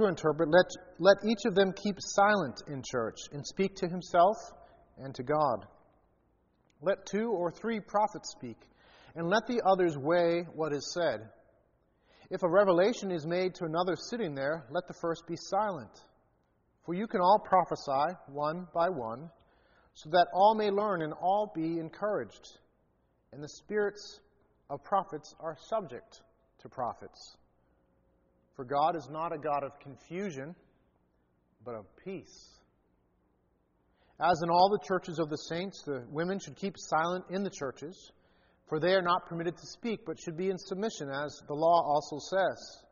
to interpret, let, let each of them keep silent in church and speak to himself and to God. Let two or three prophets speak, and let the others weigh what is said. If a revelation is made to another sitting there, let the first be silent. For you can all prophesy one by one, so that all may learn and all be encouraged. And the spirits of prophets are subject to prophets. For God is not a God of confusion, but of peace. As in all the churches of the saints, the women should keep silent in the churches, for they are not permitted to speak, but should be in submission, as the law also says.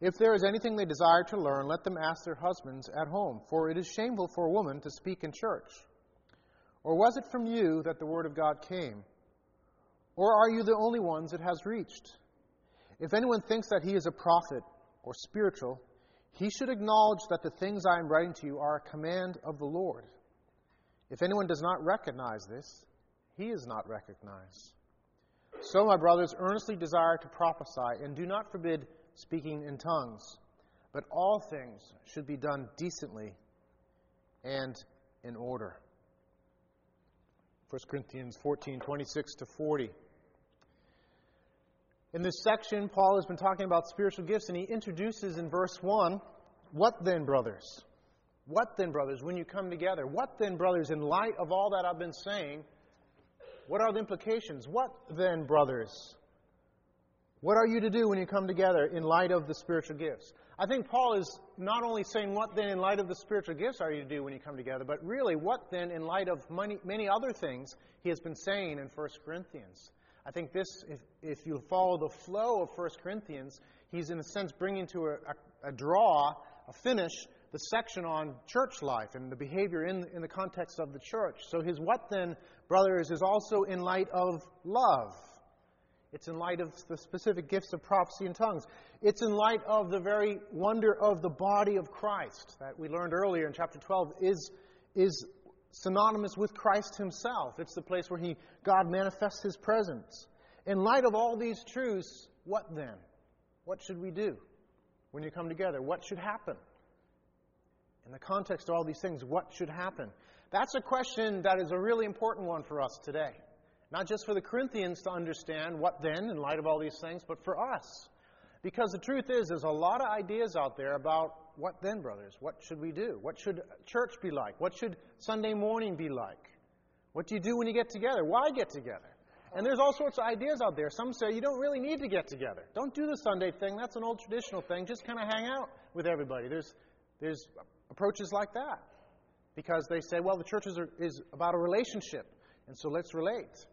If there is anything they desire to learn, let them ask their husbands at home, for it is shameful for a woman to speak in church. Or was it from you that the word of God came? Or are you the only ones it has reached? If anyone thinks that he is a prophet or spiritual, he should acknowledge that the things I am writing to you are a command of the Lord. If anyone does not recognize this, he is not recognized. So, my brothers, earnestly desire to prophesy, and do not forbid speaking in tongues. But all things should be done decently and in order. 1 Corinthians 14 26 to 40. In this section, Paul has been talking about spiritual gifts, and he introduces in verse 1 What then, brothers? What then, brothers, when you come together? What then, brothers, in light of all that I've been saying, what are the implications? What then, brothers? What are you to do when you come together in light of the spiritual gifts? I think Paul is not only saying, What then in light of the spiritual gifts are you to do when you come together, but really, what then in light of many, many other things he has been saying in 1 Corinthians. I think this, if, if you follow the flow of 1 Corinthians, he's in a sense bringing to a, a, a draw, a finish, the section on church life and the behavior in, in the context of the church. So his what then, brothers, is also in light of love. It's in light of the specific gifts of prophecy and tongues. It's in light of the very wonder of the body of Christ that we learned earlier in chapter 12 is, is synonymous with Christ himself. It's the place where he, God manifests his presence. In light of all these truths, what then? What should we do when you come together? What should happen? In the context of all these things, what should happen? That's a question that is a really important one for us today. Not just for the Corinthians to understand what then in light of all these things, but for us. Because the truth is, there's a lot of ideas out there about what then, brothers? What should we do? What should church be like? What should Sunday morning be like? What do you do when you get together? Why get together? And there's all sorts of ideas out there. Some say you don't really need to get together. Don't do the Sunday thing. That's an old traditional thing. Just kind of hang out with everybody. There's, there's approaches like that. Because they say, well, the church is, is about a relationship. And so let's relate.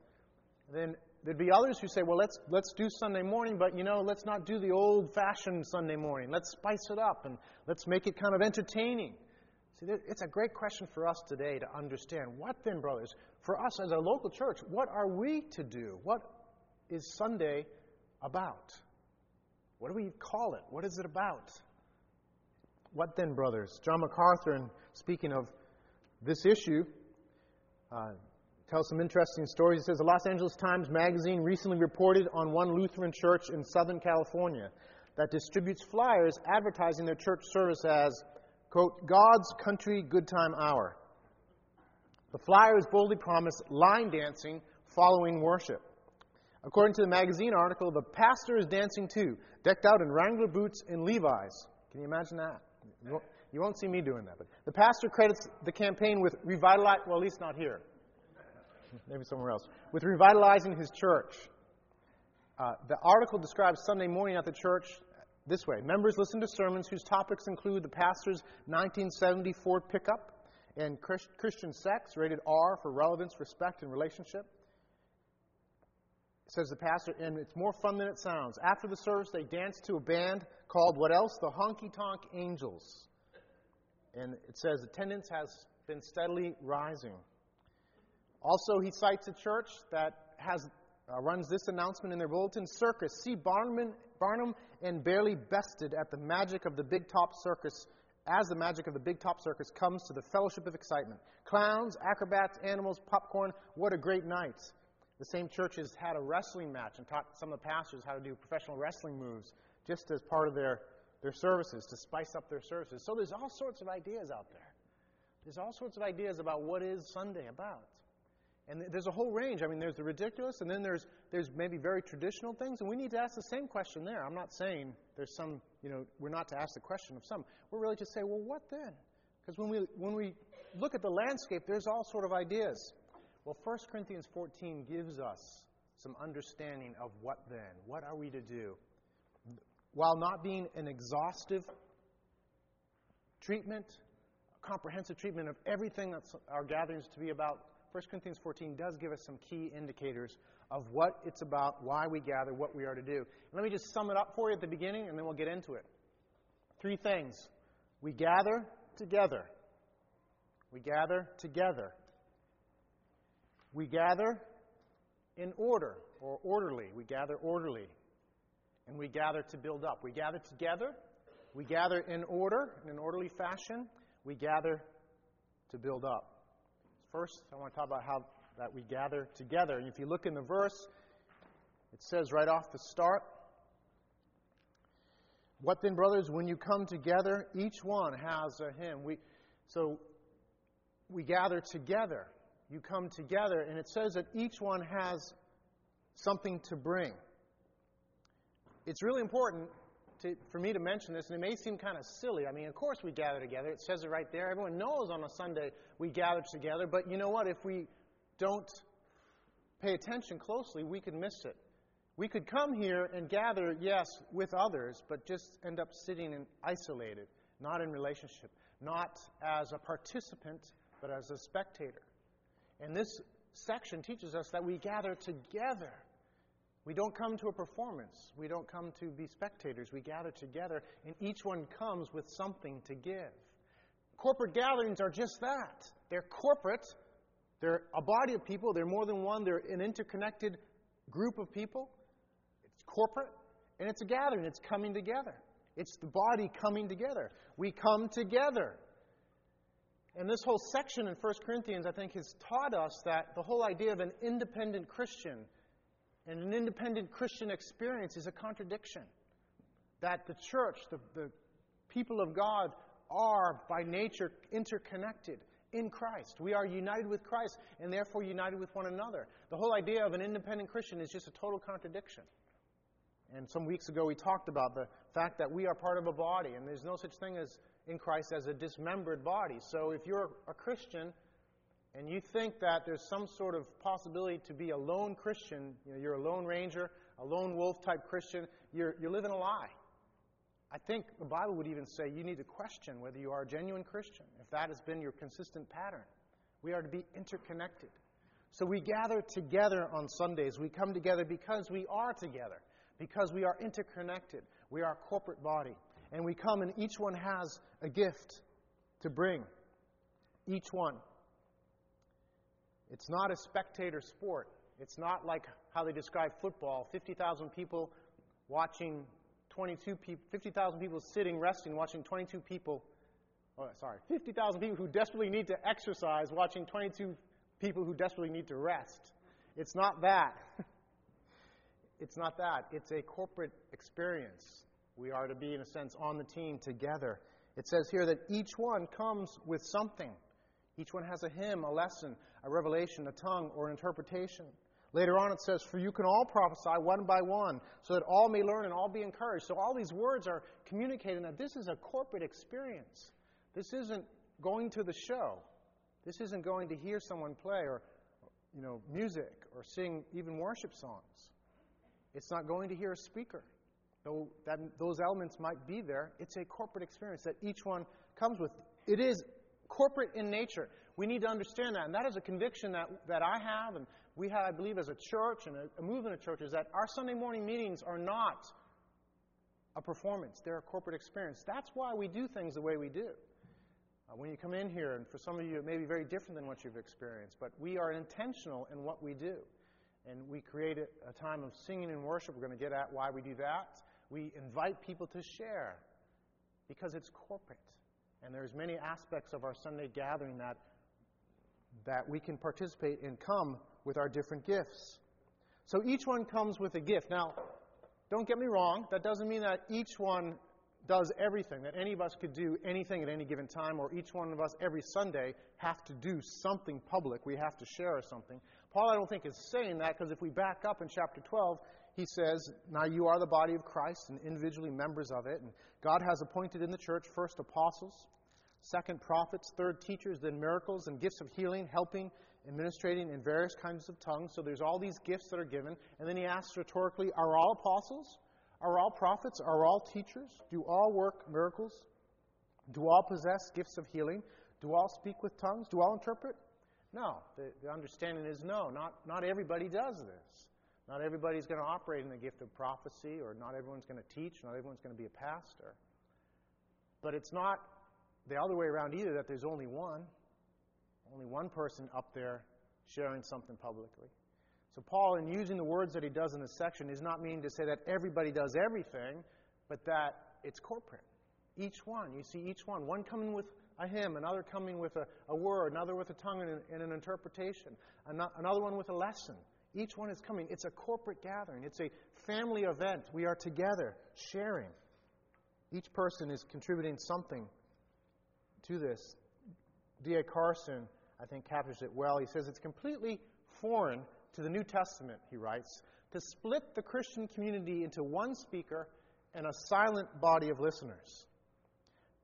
Then there'd be others who say, well, let's, let's do Sunday morning, but you know, let's not do the old fashioned Sunday morning. Let's spice it up and let's make it kind of entertaining. See, it's a great question for us today to understand. What then, brothers? For us as a local church, what are we to do? What is Sunday about? What do we call it? What is it about? What then, brothers? John MacArthur, in speaking of this issue, uh, tells some interesting stories. He says the Los Angeles Times Magazine recently reported on one Lutheran church in Southern California that distributes flyers advertising their church service as, quote, God's Country Good Time Hour. The flyers boldly promise line dancing following worship. According to the magazine article, the pastor is dancing too, decked out in Wrangler boots and Levi's. Can you imagine that? You won't see me doing that. But the pastor credits the campaign with revitalize, well, at least not here maybe somewhere else, with revitalizing his church. Uh, the article describes Sunday morning at the church this way Members listen to sermons whose topics include the pastor's 1970 Ford pickup and Christian sex, rated R for relevance, respect, and relationship. Says the pastor, and it's more fun than it sounds. After the service, they dance to a band called what else? The Honky Tonk Angels. And it says attendance has been steadily rising. Also, he cites a church that has uh, runs this announcement in their bulletin Circus. See Barnum, Barnum and Bailey bested at the magic of the Big Top Circus as the magic of the Big Top Circus comes to the fellowship of excitement. Clowns, acrobats, animals, popcorn, what a great night. The same church has had a wrestling match and taught some of the pastors how to do professional wrestling moves just as part of their, their services, to spice up their services. So there's all sorts of ideas out there. There's all sorts of ideas about what is Sunday about. And there's a whole range. I mean, there's the ridiculous, and then there's there's maybe very traditional things, and we need to ask the same question there. I'm not saying there's some, you know, we're not to ask the question of some. We're really to say, well, what then? Because when we when we look at the landscape, there's all sort of ideas. Well, 1 Corinthians 14 gives us some understanding of what then. What are we to do? While not being an exhaustive treatment, comprehensive treatment of everything that our gatherings to be about, 1 Corinthians 14 does give us some key indicators of what it's about, why we gather, what we are to do. Let me just sum it up for you at the beginning, and then we'll get into it. Three things. We gather together. We gather together. We gather in order or orderly. We gather orderly. And we gather to build up. We gather together. We gather in order, in an orderly fashion. We gather to build up. First, I want to talk about how that we gather together. And if you look in the verse, it says right off the start, What then, brothers, when you come together, each one has a hymn. We, so we gather together. You come together, and it says that each one has something to bring. It's really important to, for me to mention this, and it may seem kind of silly. I mean, of course we gather together. It says it right there. Everyone knows on a Sunday we gather together. But you know what? If we don't pay attention closely, we could miss it. We could come here and gather, yes, with others, but just end up sitting and isolated, not in relationship, not as a participant, but as a spectator. And this section teaches us that we gather together we don't come to a performance. We don't come to be spectators. We gather together, and each one comes with something to give. Corporate gatherings are just that. They're corporate. They're a body of people. They're more than one. They're an interconnected group of people. It's corporate, and it's a gathering. It's coming together. It's the body coming together. We come together. And this whole section in 1 Corinthians, I think, has taught us that the whole idea of an independent Christian and an independent Christian experience is a contradiction. That the church, the, the people of God, are by nature interconnected in Christ. We are united with Christ and therefore united with one another. The whole idea of an independent Christian is just a total contradiction. And some weeks ago we talked about the fact that we are part of a body and there's no such thing as in Christ as a dismembered body. So if you're a Christian, and you think that there's some sort of possibility to be a lone Christian, you know, you're a lone ranger, a lone wolf type Christian, you're, you're living a lie. I think the Bible would even say you need to question whether you are a genuine Christian, if that has been your consistent pattern. We are to be interconnected. So we gather together on Sundays. We come together because we are together, because we are interconnected. We are a corporate body. And we come, and each one has a gift to bring. Each one. It's not a spectator sport. It's not like how they describe football 50,000 people watching 22 people, 50,000 people sitting, resting, watching 22 people. Oh, sorry, 50,000 people who desperately need to exercise, watching 22 people who desperately need to rest. It's not that. it's not that. It's a corporate experience. We are to be, in a sense, on the team together. It says here that each one comes with something. Each one has a hymn, a lesson, a revelation, a tongue, or an interpretation. Later on, it says, For you can all prophesy one by one, so that all may learn and all be encouraged. So, all these words are communicating that this is a corporate experience. This isn't going to the show. This isn't going to hear someone play or, you know, music or sing even worship songs. It's not going to hear a speaker. Though that, those elements might be there, it's a corporate experience that each one comes with. It is corporate in nature. We need to understand that. And that is a conviction that, that I have and we have, I believe, as a church and a, a movement of churches, that our Sunday morning meetings are not a performance, they're a corporate experience. That's why we do things the way we do. Uh, when you come in here, and for some of you, it may be very different than what you've experienced, but we are intentional in what we do. And we create a, a time of singing and worship. We're going to get at why we do that. We invite people to share because it's corporate. And there's many aspects of our Sunday gathering that, that we can participate in come with our different gifts. So each one comes with a gift. Now, don't get me wrong, that doesn't mean that each one does everything, that any of us could do anything at any given time, or each one of us every Sunday have to do something public. We have to share something. Paul, I don't think, is saying that because if we back up in chapter 12, he says, Now you are the body of Christ and individually members of it. And God has appointed in the church first apostles, second prophets, third teachers, then miracles and gifts of healing, helping, administrating in various kinds of tongues. So there's all these gifts that are given. And then he asks rhetorically, Are all apostles? Are all prophets? Are all teachers? Do all work miracles? Do all possess gifts of healing? Do all speak with tongues? Do all interpret? No. The, the understanding is no. Not, not everybody does this. Not everybody's going to operate in the gift of prophecy, or not everyone's going to teach, not everyone's going to be a pastor. But it's not the other way around either that there's only one, only one person up there sharing something publicly. So, Paul, in using the words that he does in this section, is not meaning to say that everybody does everything, but that it's corporate. Each one, you see each one, one coming with a hymn, another coming with a, a word, another with a tongue and, and an interpretation, another one with a lesson. Each one is coming. It's a corporate gathering, it's a family event. We are together sharing. Each person is contributing something to this. D.A. Carson, I think, captures it well. He says it's completely foreign to the New Testament, he writes, to split the Christian community into one speaker and a silent body of listeners.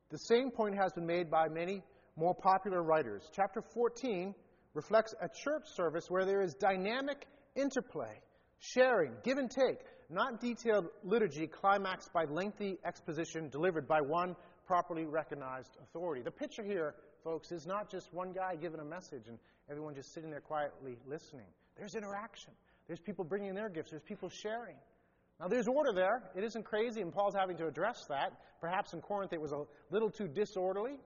The same point has been made by many more popular writers. Chapter 14 reflects a church service where there is dynamic interplay, sharing, give and take, not detailed liturgy climaxed by lengthy exposition delivered by one properly recognized authority. The picture here, folks, is not just one guy giving a message and everyone just sitting there quietly listening. There's interaction. There's people bringing their gifts. There's people sharing. Now, there's order there. It isn't crazy, and Paul's having to address that. Perhaps in Corinth it was a little too disorderly.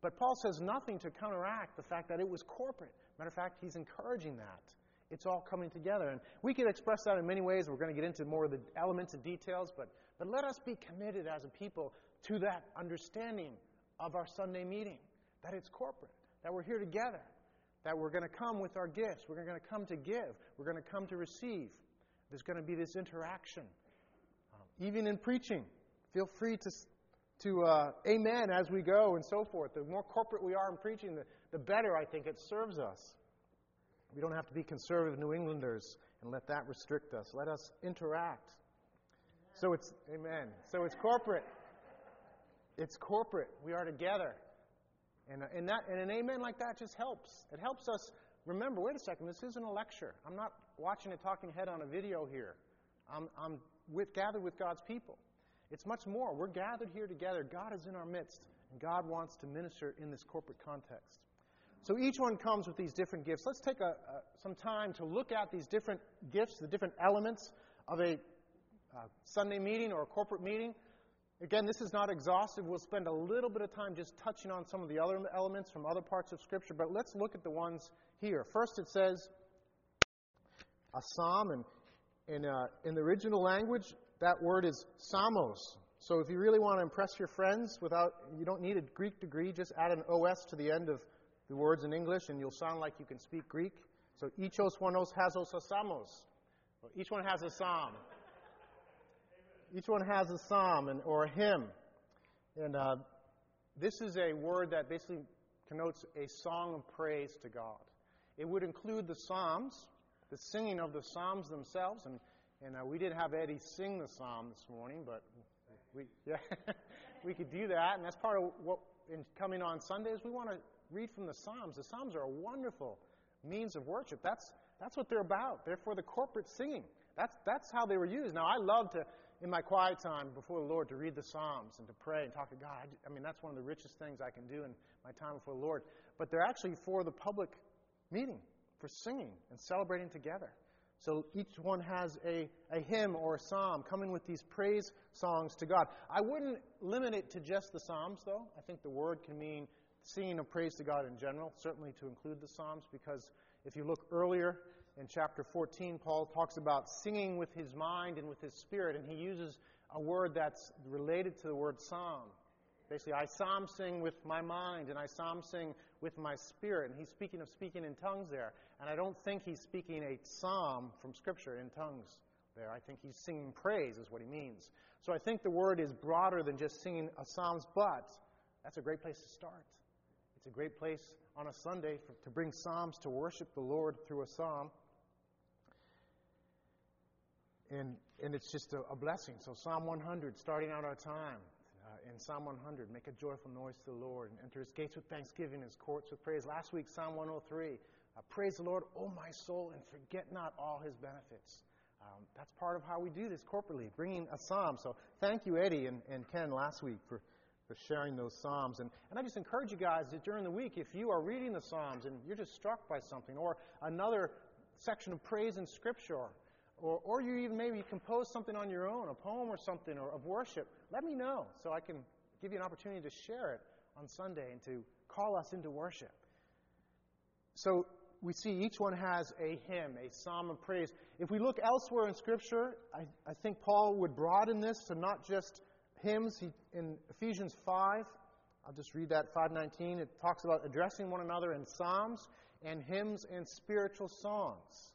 But Paul says nothing to counteract the fact that it was corporate. Matter of fact, he's encouraging that. It's all coming together. And we could express that in many ways. We're going to get into more of the elements and details, but, but let us be committed as a people to that understanding of our Sunday meeting that it's corporate, that we're here together, that we're going to come with our gifts. We're going to come to give. We're going to come to receive. There's going to be this interaction. Um, even in preaching, feel free to, to uh, amen as we go and so forth. The more corporate we are in preaching, the, the better I think it serves us. We don't have to be conservative New Englanders and let that restrict us. Let us interact. So it's, amen. So it's corporate. It's corporate. We are together. And, and, that, and an amen like that just helps. It helps us remember wait a second, this isn't a lecture. I'm not watching a talking head on a video here. I'm, I'm with, gathered with God's people. It's much more. We're gathered here together. God is in our midst, and God wants to minister in this corporate context. So each one comes with these different gifts. Let's take a, a, some time to look at these different gifts, the different elements of a uh, Sunday meeting or a corporate meeting. Again, this is not exhaustive. We'll spend a little bit of time just touching on some of the other elements from other parts of Scripture, but let's look at the ones here. First, it says a psalm, and in, uh, in the original language, that word is psalmos. So if you really want to impress your friends without, you don't need a Greek degree, just add an OS to the end of the words in English, and you'll sound like you can speak Greek. So ichos, oneos, hazos, asamos. each one has a psalm each one has a psalm and, or a hymn. And uh, this is a word that basically connotes a song of praise to God. It would include the psalms, the singing of the psalms themselves. And, and uh, we did have Eddie sing the psalm this morning, but we, yeah, we could do that. And that's part of what, in coming on Sundays, we want to read from the psalms. The psalms are a wonderful means of worship. That's, that's what they're about. They're for the corporate singing. That's, that's how they were used. Now, I love to in my quiet time before the Lord to read the Psalms and to pray and talk to God. I mean, that's one of the richest things I can do in my time before the Lord. But they're actually for the public meeting, for singing and celebrating together. So each one has a, a hymn or a psalm coming with these praise songs to God. I wouldn't limit it to just the Psalms, though. I think the word can mean singing of praise to God in general, certainly to include the Psalms, because if you look earlier in chapter 14, Paul talks about singing with his mind and with his spirit, and he uses a word that's related to the word psalm. Basically, I psalm sing with my mind and I psalm sing with my spirit. And he's speaking of speaking in tongues there. And I don't think he's speaking a psalm from Scripture in tongues there. I think he's singing praise, is what he means. So I think the word is broader than just singing a psalms, but that's a great place to start. It's a great place on a Sunday for, to bring psalms to worship the Lord through a psalm. And, and it's just a, a blessing. So, Psalm 100, starting out our time, uh, in Psalm 100, make a joyful noise to the Lord and enter his gates with thanksgiving, his courts with praise. Last week, Psalm 103, uh, praise the Lord, O my soul, and forget not all his benefits. Um, that's part of how we do this corporately, bringing a psalm. So thank you, Eddie and, and Ken, last week for, for sharing those psalms. And, and I just encourage you guys that during the week, if you are reading the psalms and you're just struck by something, or another section of praise in Scripture, or, or you even maybe compose something on your own, a poem or something, or of worship, let me know so I can give you an opportunity to share it on Sunday and to call us into worship. So we see each one has a hymn, a psalm of praise. If we look elsewhere in Scripture, I, I think Paul would broaden this to not just hymns. He, in Ephesians 5, I'll just read that 519. It talks about addressing one another in psalms and hymns and spiritual songs.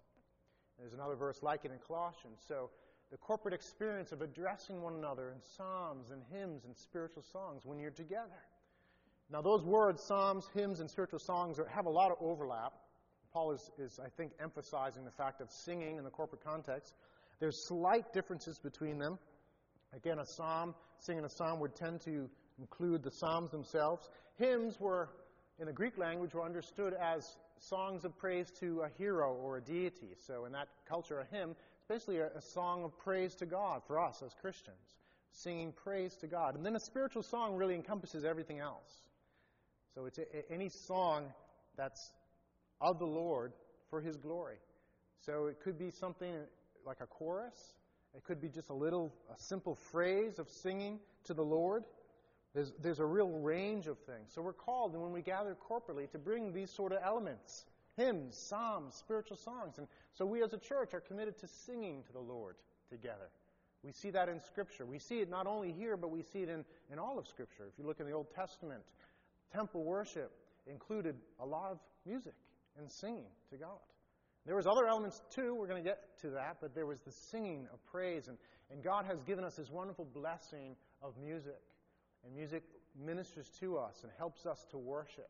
There's another verse like it in Colossians. So the corporate experience of addressing one another in psalms and hymns and spiritual songs when you're together. Now, those words, psalms, hymns, and spiritual songs, have a lot of overlap. Paul is, is, I think, emphasizing the fact of singing in the corporate context. There's slight differences between them. Again, a psalm, singing a psalm would tend to include the psalms themselves. Hymns were, in the Greek language, were understood as songs of praise to a hero or a deity. So, in that culture, a hymn is basically a, a song of praise to God for us as Christians, singing praise to God. And then a spiritual song really encompasses everything else. So, it's a, a, any song that's of the Lord for His glory. So, it could be something like a chorus. It could be just a little, a simple phrase of singing to the Lord. There's, there's a real range of things. So we're called, and when we gather corporately, to bring these sort of elements hymns, psalms, spiritual songs. And so we as a church are committed to singing to the Lord together. We see that in Scripture. We see it not only here, but we see it in, in all of Scripture. If you look in the Old Testament, temple worship included a lot of music and singing to God. There was other elements too, we're going to get to that, but there was the singing of praise. And, and God has given us this wonderful blessing of music. And music ministers to us and helps us to worship.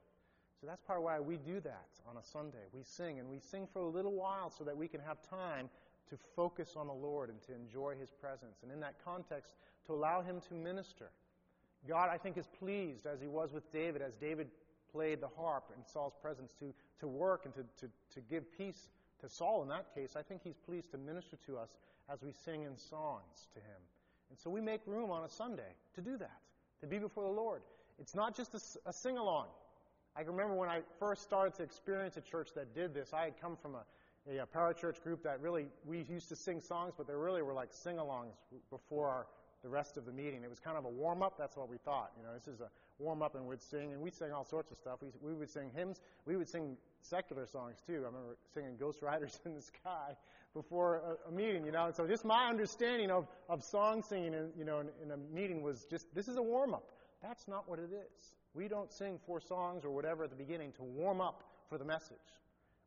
So that's part of why we do that on a Sunday. We sing, and we sing for a little while so that we can have time to focus on the Lord and to enjoy His presence. And in that context, to allow Him to minister. God, I think, is pleased, as He was with David, as David played the harp in Saul's presence, to, to work and to, to, to give peace to Saul in that case. I think He's pleased to minister to us as we sing in songs to Him. And so we make room on a Sunday to do that to be before the Lord. It's not just a, a sing along. I remember when I first started to experience a church that did this. I had come from a, a, a parachurch group that really, we used to sing songs, but they really were like sing alongs before our, the rest of the meeting. It was kind of a warm up. That's what we thought. You know, this is a warm up, and we'd sing, and we sang all sorts of stuff. We, we would sing hymns. We would sing secular songs too. I remember singing Ghost Riders in the Sky before a, a, meeting, you know. And so just my understanding of, of song singing, in, you know, in, in a meeting was just this is a warm up. That's not what it is. We don't sing four songs or whatever at the beginning to warm up for the message.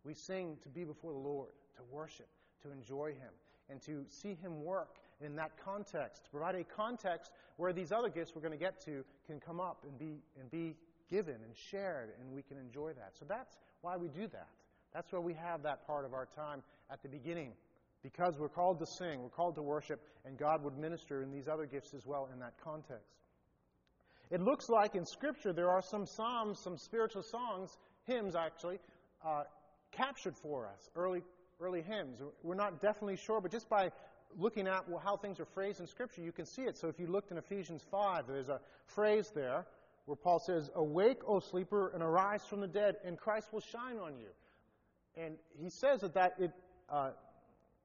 We sing to be before the Lord, to worship, to enjoy Him, and to see Him work in that context, to provide a context where these other gifts we're going to get to can come up and be, and be given and shared, and we can enjoy that. So that's why we do that. That's why we have that part of our time at the beginning. Because we're called to sing, we're called to worship, and God would minister in these other gifts as well in that context. It looks like in Scripture there are some psalms, some spiritual songs, hymns actually, uh, captured for us, early, early hymns. We're not definitely sure, but just by looking at how things are phrased in Scripture, you can see it. So if you looked in Ephesians 5, there's a phrase there where Paul says, Awake, O sleeper, and arise from the dead, and Christ will shine on you. And he says that, that it, uh,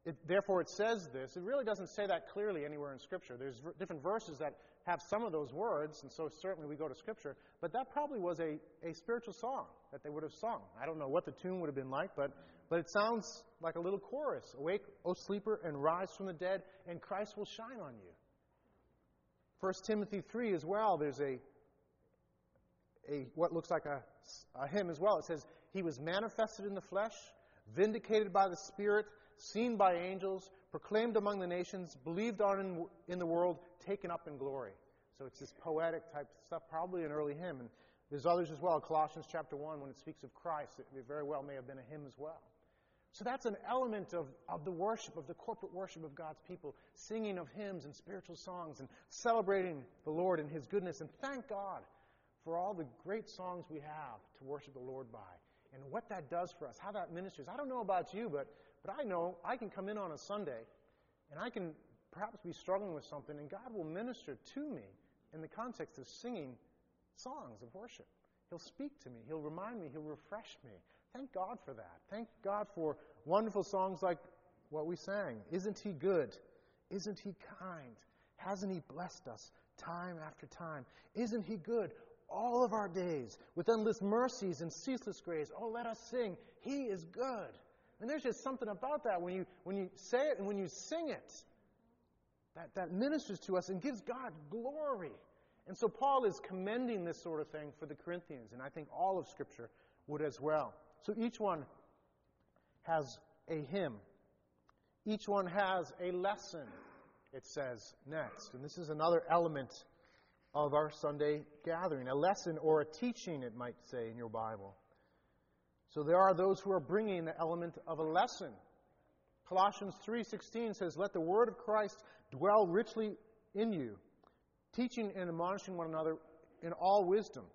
it, therefore it says this. It really doesn't say that clearly anywhere in Scripture. There's v- different verses that have some of those words, and so certainly we go to Scripture. But that probably was a, a spiritual song that they would have sung. I don't know what the tune would have been like, but, but it sounds like a little chorus. Awake, O sleeper, and rise from the dead, and Christ will shine on you. 1 Timothy 3 as well, there's a a what looks like a, a hymn as well. It says, He was manifested in the flesh, vindicated by the Spirit, seen by angels, proclaimed among the nations, believed on in, in the world, taken up in glory. So it's this poetic type stuff, probably an early hymn. And there's others as well. Colossians chapter 1, when it speaks of Christ, it very well may have been a hymn as well. So that's an element of, of the worship, of the corporate worship of God's people, singing of hymns and spiritual songs and celebrating the Lord and His goodness. And thank God for all the great songs we have to worship the Lord by and what that does for us, how that ministers. I don't know about you, but, but I know I can come in on a Sunday and I can perhaps be struggling with something, and God will minister to me in the context of singing songs of worship. He'll speak to me, He'll remind me, He'll refresh me. Thank God for that. Thank God for wonderful songs like what we sang. Isn't He good? Isn't He kind? Hasn't He blessed us time after time? Isn't He good? All of our days, with endless mercies and ceaseless grace. Oh, let us sing. He is good. And there's just something about that when you, when you say it and when you sing it that, that ministers to us and gives God glory. And so Paul is commending this sort of thing for the Corinthians, and I think all of Scripture would as well. So each one has a hymn, each one has a lesson, it says next. And this is another element of our Sunday gathering a lesson or a teaching, it might say in your Bible. So there are those who are bringing the element of a lesson. Colossians 3:16 says, "Let the word of Christ dwell richly in you, teaching and admonishing one another in all wisdom.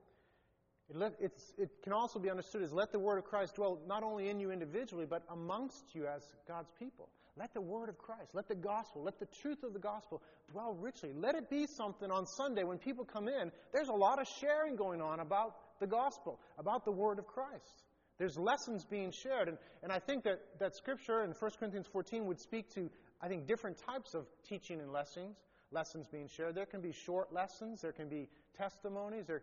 It, it, can also be understood as let the word of Christ dwell not only in you individually, but amongst you as God's people. Let the word of Christ, let the gospel, let the truth of the gospel dwell richly. Let it be something on Sunday when people come in. There's a lot of sharing going on about the gospel, about the word of Christ. There's lessons being shared. And, and I think that, that Scripture in 1 Corinthians 14 would speak to, I think, different types of teaching and lessons lessons being shared. There can be short lessons, there can be testimonies. There,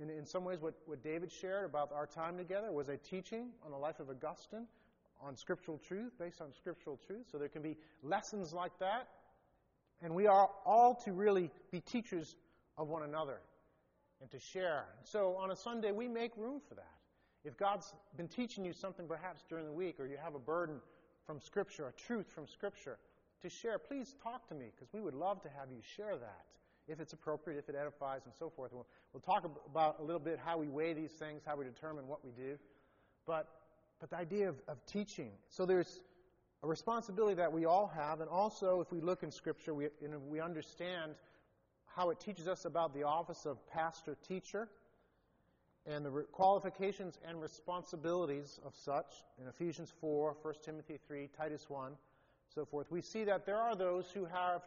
in, in some ways, what, what David shared about our time together was a teaching on the life of Augustine on scriptural truth, based on scriptural truth. So there can be lessons like that. And we are all to really be teachers of one another and to share. So on a Sunday, we make room for that. If God's been teaching you something perhaps during the week, or you have a burden from Scripture, a truth from Scripture, to share, please talk to me because we would love to have you share that if it's appropriate, if it edifies, and so forth. We'll, we'll talk about a little bit how we weigh these things, how we determine what we do. But, but the idea of, of teaching. So there's a responsibility that we all have, and also if we look in Scripture, we, know, we understand how it teaches us about the office of pastor teacher and the qualifications and responsibilities of such in Ephesians 4, 1 Timothy 3, Titus 1 so forth, we see that there are those who have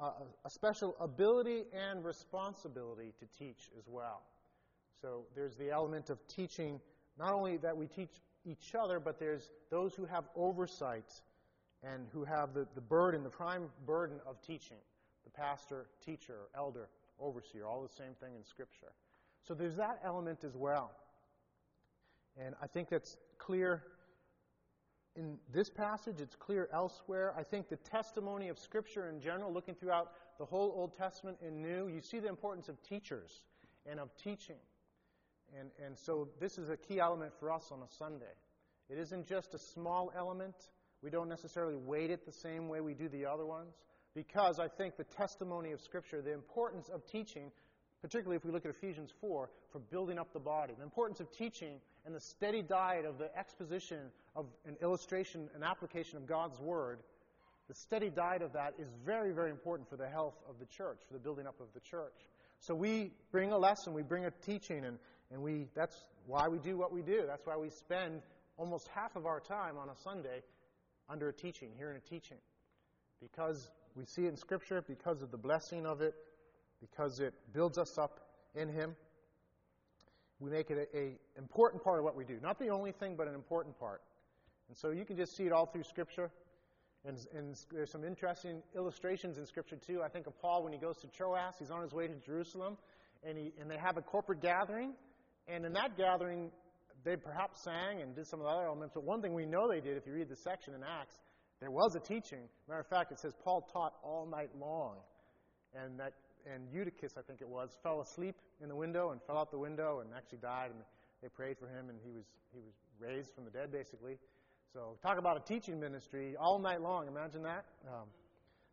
a special ability and responsibility to teach as well. So there's the element of teaching, not only that we teach each other, but there's those who have oversight and who have the, the burden, the prime burden of teaching the pastor, teacher, elder, overseer, all the same thing in Scripture. So there's that element as well. And I think that's clear in this passage, it's clear elsewhere. I think the testimony of Scripture in general, looking throughout the whole Old Testament and New, you see the importance of teachers and of teaching. And, and so this is a key element for us on a Sunday. It isn't just a small element. We don't necessarily weight it the same way we do the other ones. Because I think the testimony of Scripture, the importance of teaching, particularly if we look at Ephesians 4, for building up the body. The importance of teaching and the steady diet of the exposition of an illustration, an application of God's Word, the steady diet of that is very, very important for the health of the church, for the building up of the church. So we bring a lesson, we bring a teaching, and, and we, that's why we do what we do. That's why we spend almost half of our time on a Sunday under a teaching, hearing a teaching. Because we see it in Scripture, because of the blessing of it, because it builds us up in Him. We make it a, important part of what we do. Not the only thing, but an important part. And so you can just see it all through Scripture. And, and, there's some interesting illustrations in Scripture, too. I think of Paul when he goes to Troas. He's on his way to Jerusalem. And, he, and they have a corporate gathering. And in that gathering, they perhaps sang and did some of the other elements. But one thing we know they did, if you read the section in Acts, there was a teaching. Matter of fact, it says Paul taught all night long. And that and Eutychus, I think it was, fell asleep in the window and fell out the window and actually died. And they prayed for him, and he was he was raised from the dead, basically. So, talk about a teaching ministry all night long. Imagine that. Um,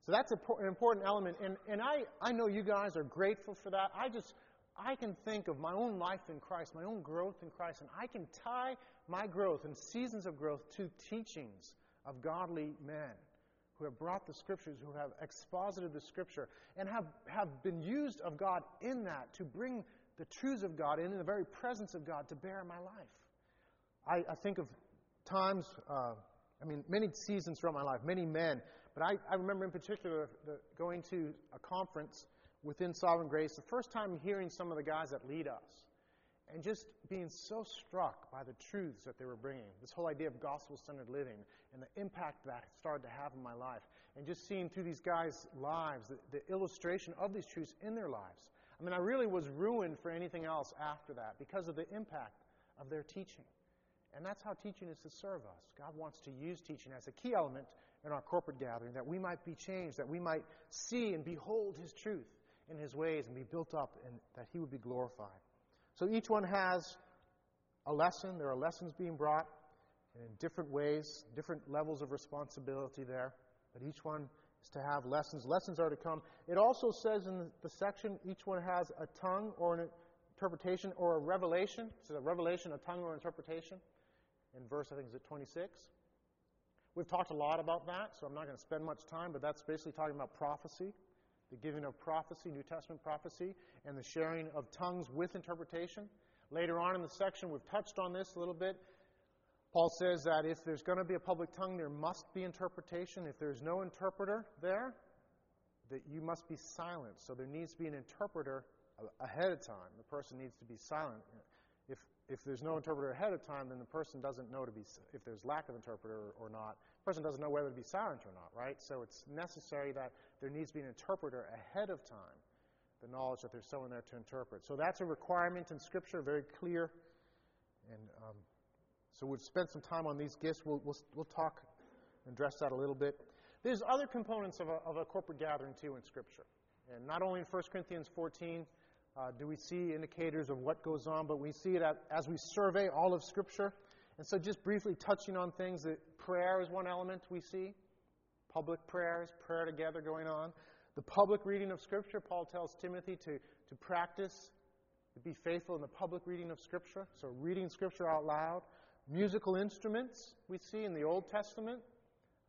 so, that's an important element. And, and I, I know you guys are grateful for that. I just, I can think of my own life in Christ, my own growth in Christ, and I can tie my growth and seasons of growth to teachings of godly men who have brought the scriptures, who have exposited the scripture, and have, have been used of God in that to bring the truths of God in the very presence of God to bear in my life. I, I think of times, uh, I mean, many seasons throughout my life, many men, but I, I remember in particular the, going to a conference within Sovereign Grace, the first time hearing some of the guys that lead us, and just being so struck by the truths that they were bringing, this whole idea of gospel centered living and the impact that started to have in my life, and just seeing through these guys' lives the, the illustration of these truths in their lives. I mean, I really was ruined for anything else after that because of the impact of their teaching. And that's how teaching is to serve us. God wants to use teaching as a key element in our corporate gathering that we might be changed, that we might see and behold His truth in His ways and be built up and that He would be glorified. So each one has a lesson. There are lessons being brought in different ways, different levels of responsibility there. But each one is to have lessons. Lessons are to come. It also says in the section each one has a tongue or an interpretation or a revelation. So a revelation, a tongue or interpretation. In verse, I think, is it 26? We've talked a lot about that, so I'm not going to spend much time, but that's basically talking about prophecy the giving of prophecy, New Testament prophecy, and the sharing of tongues with interpretation. Later on in the section, we've touched on this a little bit. Paul says that if there's going to be a public tongue, there must be interpretation. If there's no interpreter there, that you must be silent. So there needs to be an interpreter ahead of time. The person needs to be silent. If, if there's no interpreter ahead of time, then the person doesn't know to be, if there's lack of interpreter or not, person doesn't know whether to be silent or not, right? So it's necessary that there needs to be an interpreter ahead of time, the knowledge that there's someone there to interpret. So that's a requirement in Scripture, very clear. And um, so we've spent some time on these gifts. We'll, we'll, we'll talk and address that a little bit. There's other components of a, of a corporate gathering, too, in Scripture. And not only in 1 Corinthians 14 uh, do we see indicators of what goes on, but we see it as we survey all of Scripture. And so, just briefly touching on things that prayer is one element we see. Public prayers, prayer together going on. The public reading of Scripture, Paul tells Timothy to, to practice, to be faithful in the public reading of Scripture. So, reading Scripture out loud. Musical instruments we see in the Old Testament.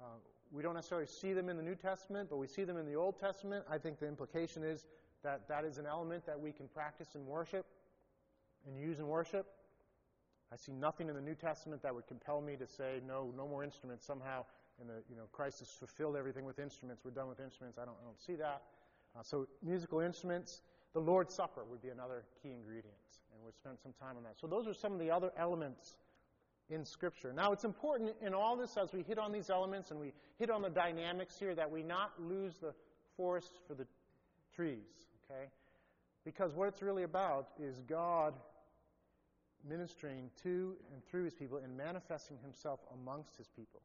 Uh, we don't necessarily see them in the New Testament, but we see them in the Old Testament. I think the implication is that that is an element that we can practice in worship and use in worship. I see nothing in the New Testament that would compel me to say no, no more instruments. Somehow, in the you know, Christ has fulfilled everything with instruments. We're done with instruments. I don't, I don't see that. Uh, so, musical instruments. The Lord's Supper would be another key ingredient, and we've spent some time on that. So, those are some of the other elements in Scripture. Now, it's important in all this as we hit on these elements and we hit on the dynamics here that we not lose the forest for the trees okay? Because what it's really about is God ministering to and through his people and manifesting himself amongst his people.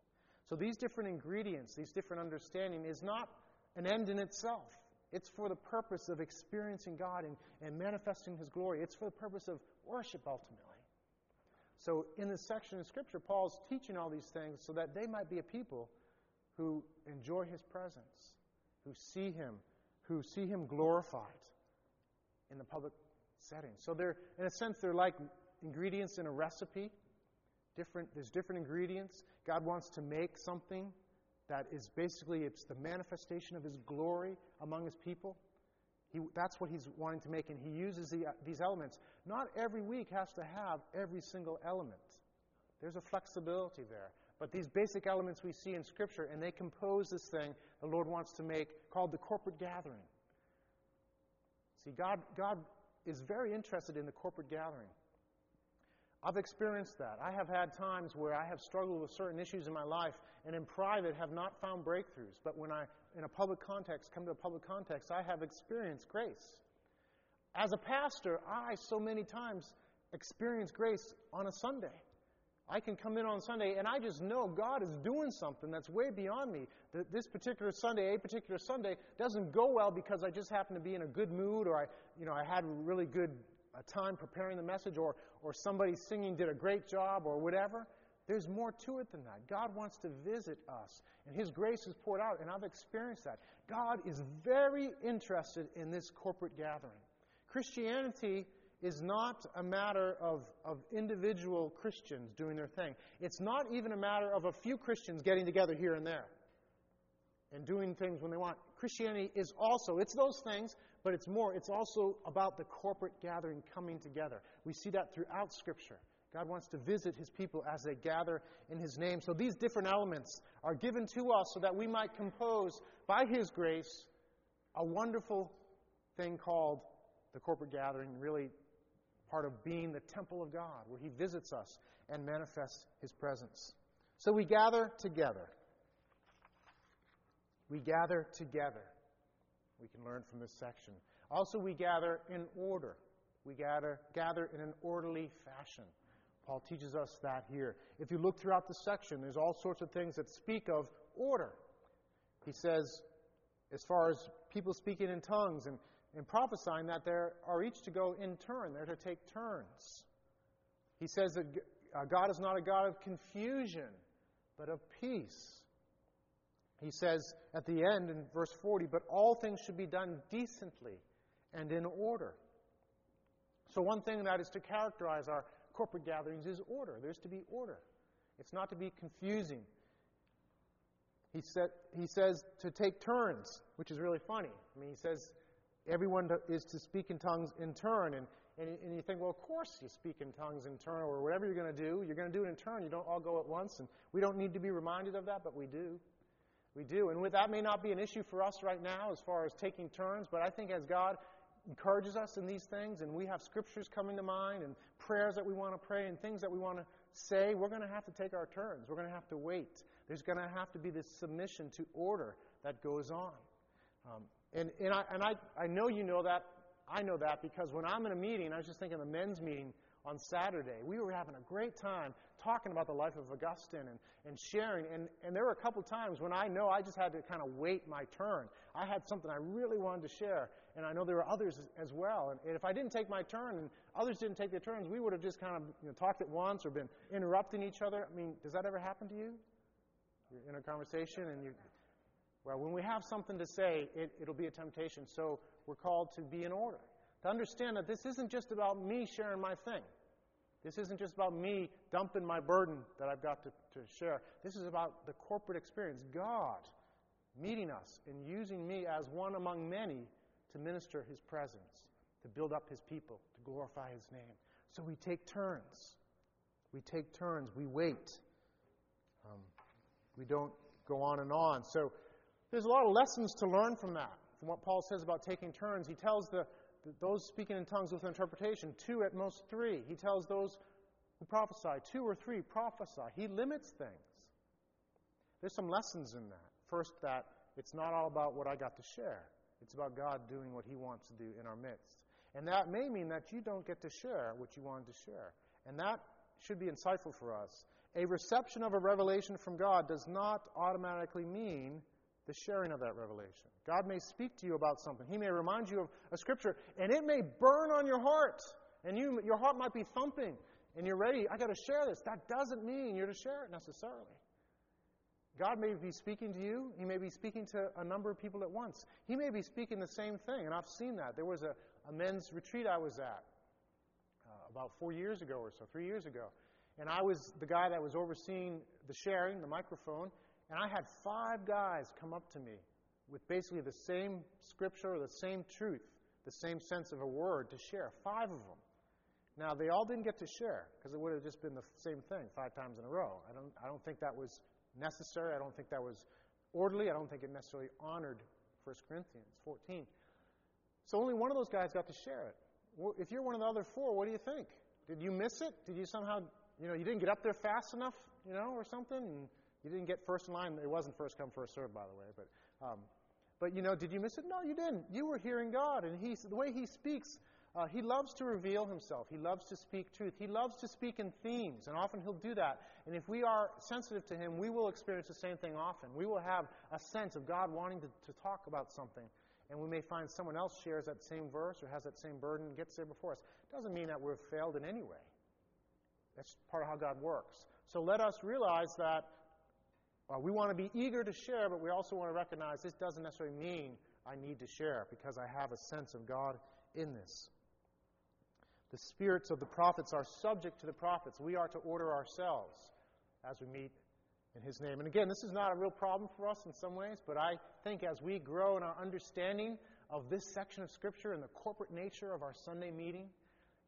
So these different ingredients, these different understanding is not an end in itself. It's for the purpose of experiencing God and, and manifesting his glory. It's for the purpose of worship ultimately. So in this section of Scripture, Paul's teaching all these things so that they might be a people who enjoy his presence, who see him, who see him glorified in the public setting. So they're, in a sense, they're like ingredients in a recipe. Different, there's different ingredients. God wants to make something that is basically it's the manifestation of His glory among His people. He, that's what He's wanting to make, and He uses the, these elements. Not every week has to have every single element. There's a flexibility there. But these basic elements we see in Scripture, and they compose this thing the Lord wants to make called the corporate gathering. See, God, God is very interested in the corporate gathering. I've experienced that. I have had times where I have struggled with certain issues in my life and in private have not found breakthroughs. But when I, in a public context, come to a public context, I have experienced grace. As a pastor, I so many times experience grace on a Sunday. I can come in on Sunday and I just know God is doing something that's way beyond me. That this particular Sunday, a particular Sunday, doesn't go well because I just happen to be in a good mood or I, you know, I had really good uh, time preparing the message or, or somebody singing did a great job or whatever. There's more to it than that. God wants to visit us, and His grace is poured out, and I've experienced that. God is very interested in this corporate gathering. Christianity is not a matter of, of individual Christians doing their thing. It's not even a matter of a few Christians getting together here and there and doing things when they want. Christianity is also, it's those things, but it's more. It's also about the corporate gathering coming together. We see that throughout Scripture. God wants to visit His people as they gather in His name. So these different elements are given to us so that we might compose, by His grace, a wonderful thing called the corporate gathering, really part of being the temple of God, where He visits us and manifests His presence. So we gather together. We gather together. We can learn from this section. Also, we gather in order. We gather, gather in an orderly fashion. Paul teaches us that here. If you look throughout the section, there's all sorts of things that speak of order. He says, as far as people speaking in tongues and, and prophesying, that they are each to go in turn. They're to take turns. He says that uh, God is not a God of confusion, but of peace. He says at the end in verse 40, but all things should be done decently and in order. So, one thing that is to characterize our corporate gatherings is order. There's to be order. It's not to be confusing. He, said, he says to take turns, which is really funny. I mean, he says everyone is to speak in tongues in turn. And, and, and you think, well, of course you speak in tongues in turn, or whatever you're going to do, you're going to do it in turn. You don't all go at once. And we don't need to be reminded of that, but we do. We do. And that may not be an issue for us right now as far as taking turns, but I think as God encourages us in these things, and we have scriptures coming to mind, and prayers that we want to pray, and things that we want to say, we're going to have to take our turns. We're going to have to wait. There's going to have to be this submission to order that goes on. Um, and and, I, and I, I know you know that. I know that because when I'm in a meeting, I was just thinking of the men's meeting on Saturday. We were having a great time talking about the life of Augustine and, and sharing. And, and there were a couple times when I know I just had to kind of wait my turn. I had something I really wanted to share, and I know there were others as well. And, and if I didn't take my turn and others didn't take their turns, we would have just kind of you know, talked at once or been interrupting each other. I mean, does that ever happen to you? You're in a conversation and you. Well, when we have something to say, it, it'll be a temptation. So we're called to be in order to understand that this isn't just about me sharing my thing. This isn't just about me dumping my burden that I've got to, to share. This is about the corporate experience. God meeting us and using me as one among many to minister his presence, to build up his people, to glorify his name. So we take turns. We take turns. We wait. Um, we don't go on and on. So there's a lot of lessons to learn from that, from what Paul says about taking turns. He tells the those speaking in tongues with interpretation, two at most three. He tells those who prophesy, two or three prophesy. He limits things. There's some lessons in that. First, that it's not all about what I got to share, it's about God doing what He wants to do in our midst. And that may mean that you don't get to share what you wanted to share. And that should be insightful for us. A reception of a revelation from God does not automatically mean the sharing of that revelation. God may speak to you about something. He may remind you of a scripture, and it may burn on your heart. And you, your heart might be thumping, and you're ready. I got to share this. That doesn't mean you're to share it necessarily. God may be speaking to you. He may be speaking to a number of people at once. He may be speaking the same thing, and I've seen that. There was a, a men's retreat I was at uh, about four years ago or so, three years ago. And I was the guy that was overseeing the sharing, the microphone, and I had five guys come up to me with basically the same scripture or the same truth, the same sense of a word to share. Five of them. Now, they all didn't get to share because it would have just been the same thing five times in a row. I don't, I don't think that was necessary. I don't think that was orderly. I don't think it necessarily honored 1 Corinthians 14. So only one of those guys got to share it. If you're one of the other four, what do you think? Did you miss it? Did you somehow, you know, you didn't get up there fast enough, you know, or something? And you didn't get first in line. It wasn't first come, first served, by the way. But, um, but you know, did you miss it? No, you didn't. You were hearing God, and He, the way He speaks, uh, He loves to reveal Himself. He loves to speak truth. He loves to speak in themes, and often He'll do that. And if we are sensitive to Him, we will experience the same thing often. We will have a sense of God wanting to, to talk about something, and we may find someone else shares that same verse or has that same burden, and gets there before us. Doesn't mean that we've failed in any way. That's part of how God works. So let us realize that uh, we want to be eager to share, but we also want to recognize this doesn't necessarily mean I need to share because I have a sense of God in this. The spirits of the prophets are subject to the prophets. We are to order ourselves as we meet in His name. And again, this is not a real problem for us in some ways, but I think as we grow in our understanding of this section of Scripture and the corporate nature of our Sunday meeting,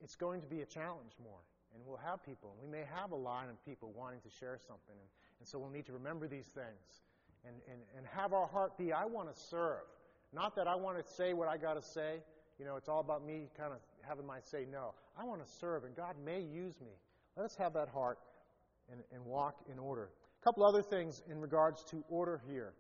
it's going to be a challenge more. And we'll have people. We may have a line of people wanting to share something. And, and so we'll need to remember these things and, and, and have our heart be I want to serve. Not that I want to say what I got to say. You know, it's all about me kind of having my say. No, I want to serve, and God may use me. Let us have that heart and, and walk in order. A couple other things in regards to order here.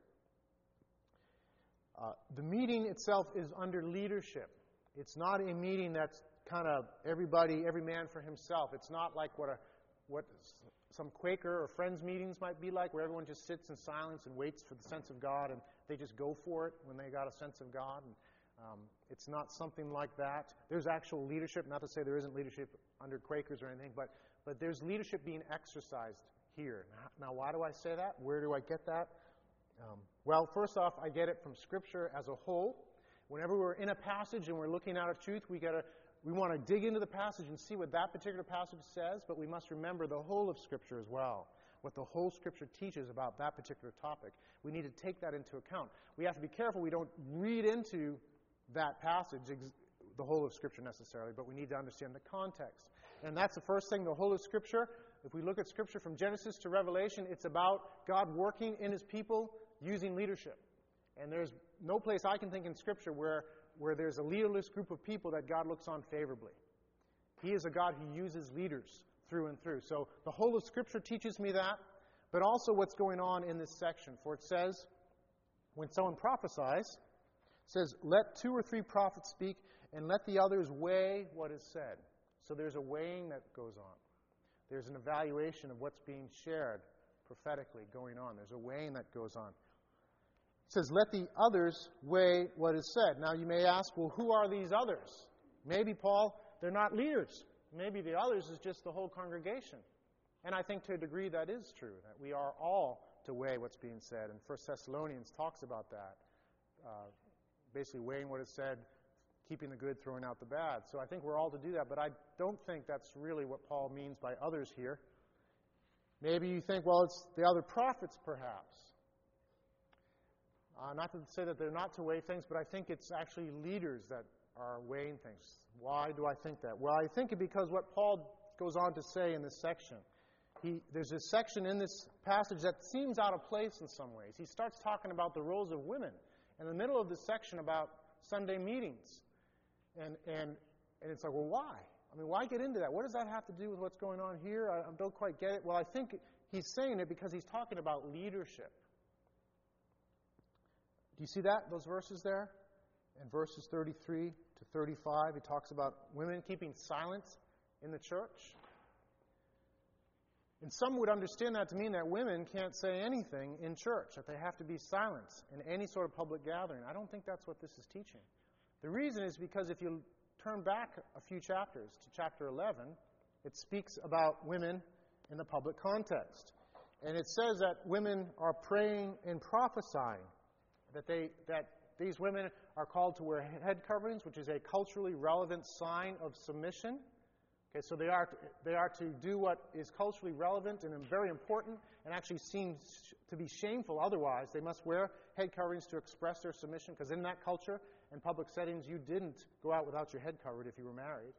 Uh, the meeting itself is under leadership. It's not a meeting that's kind of everybody, every man for himself. It's not like what a what some Quaker or Friends meetings might be like, where everyone just sits in silence and waits for the sense of God, and they just go for it when they got a sense of God. And um, it's not something like that. There's actual leadership. Not to say there isn't leadership under Quakers or anything, but but there's leadership being exercised here. Now, now why do I say that? Where do I get that? Um, well, first off, I get it from Scripture as a whole. Whenever we're in a passage and we're looking out at truth, we got to we want to dig into the passage and see what that particular passage says, but we must remember the whole of Scripture as well, what the whole Scripture teaches about that particular topic. We need to take that into account. We have to be careful we don't read into that passage the whole of Scripture necessarily, but we need to understand the context. And that's the first thing, the whole of Scripture. If we look at Scripture from Genesis to Revelation, it's about God working in His people using leadership. And there's no place I can think in Scripture where where there's a leaderless group of people that God looks on favorably. He is a God who uses leaders through and through. So the whole of Scripture teaches me that, but also what's going on in this section. For it says, when someone prophesies, says, let two or three prophets speak, and let the others weigh what is said. So there's a weighing that goes on. There's an evaluation of what's being shared prophetically going on. There's a weighing that goes on. Says, Let the others weigh what is said. Now you may ask, well, who are these others? Maybe, Paul, they're not leaders. Maybe the others is just the whole congregation. And I think to a degree that is true, that we are all to weigh what's being said. And First Thessalonians talks about that. Uh, basically, weighing what is said, keeping the good, throwing out the bad. So I think we're all to do that, but I don't think that's really what Paul means by others here. Maybe you think, well, it's the other prophets, perhaps. Uh, not to say that they're not to weigh things, but I think it's actually leaders that are weighing things. Why do I think that? Well, I think because what Paul goes on to say in this section. He, there's a section in this passage that seems out of place in some ways. He starts talking about the roles of women in the middle of this section about Sunday meetings. And, and, and it's like, well, why? I mean, why get into that? What does that have to do with what's going on here? I, I don't quite get it. Well, I think he's saying it because he's talking about leadership. Do you see that, those verses there? In verses 33 to 35, he talks about women keeping silence in the church. And some would understand that to mean that women can't say anything in church, that they have to be silent in any sort of public gathering. I don't think that's what this is teaching. The reason is because if you turn back a few chapters to chapter 11, it speaks about women in the public context. And it says that women are praying and prophesying that, they, that these women are called to wear head coverings, which is a culturally relevant sign of submission. Okay, so they are, to, they are to do what is culturally relevant and very important and actually seems to be shameful otherwise. They must wear head coverings to express their submission because in that culture and public settings, you didn't go out without your head covered if you were married.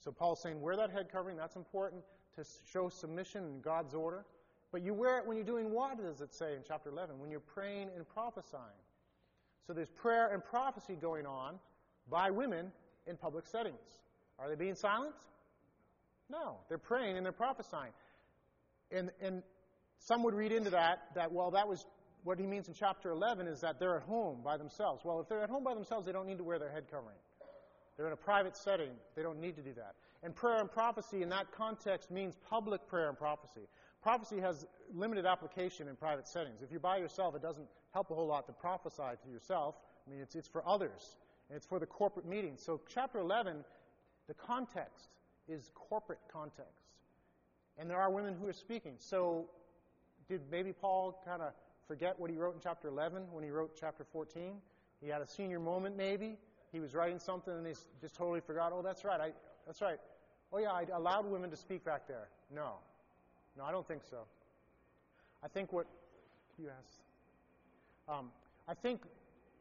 So Paul's saying, wear that head covering. That's important to show submission in God's order. But you wear it when you're doing what, does it say in chapter 11? When you're praying and prophesying. So there's prayer and prophecy going on by women in public settings. Are they being silent? No. They're praying and they're prophesying. And, and some would read into that that, well, that was what he means in chapter 11 is that they're at home by themselves. Well, if they're at home by themselves, they don't need to wear their head covering. They're in a private setting. They don't need to do that. And prayer and prophecy in that context means public prayer and prophecy. Prophecy has limited application in private settings. If you're by yourself, it doesn't help a whole lot to prophesy to yourself. I mean, it's, it's for others, and it's for the corporate meeting. So, chapter 11, the context is corporate context. And there are women who are speaking. So, did maybe Paul kind of forget what he wrote in chapter 11 when he wrote chapter 14? He had a senior moment, maybe. He was writing something and he just totally forgot. Oh, that's right. I, that's right. Oh, yeah, I allowed women to speak back there. No. No, I don't think so. I think what you asked. Um, I think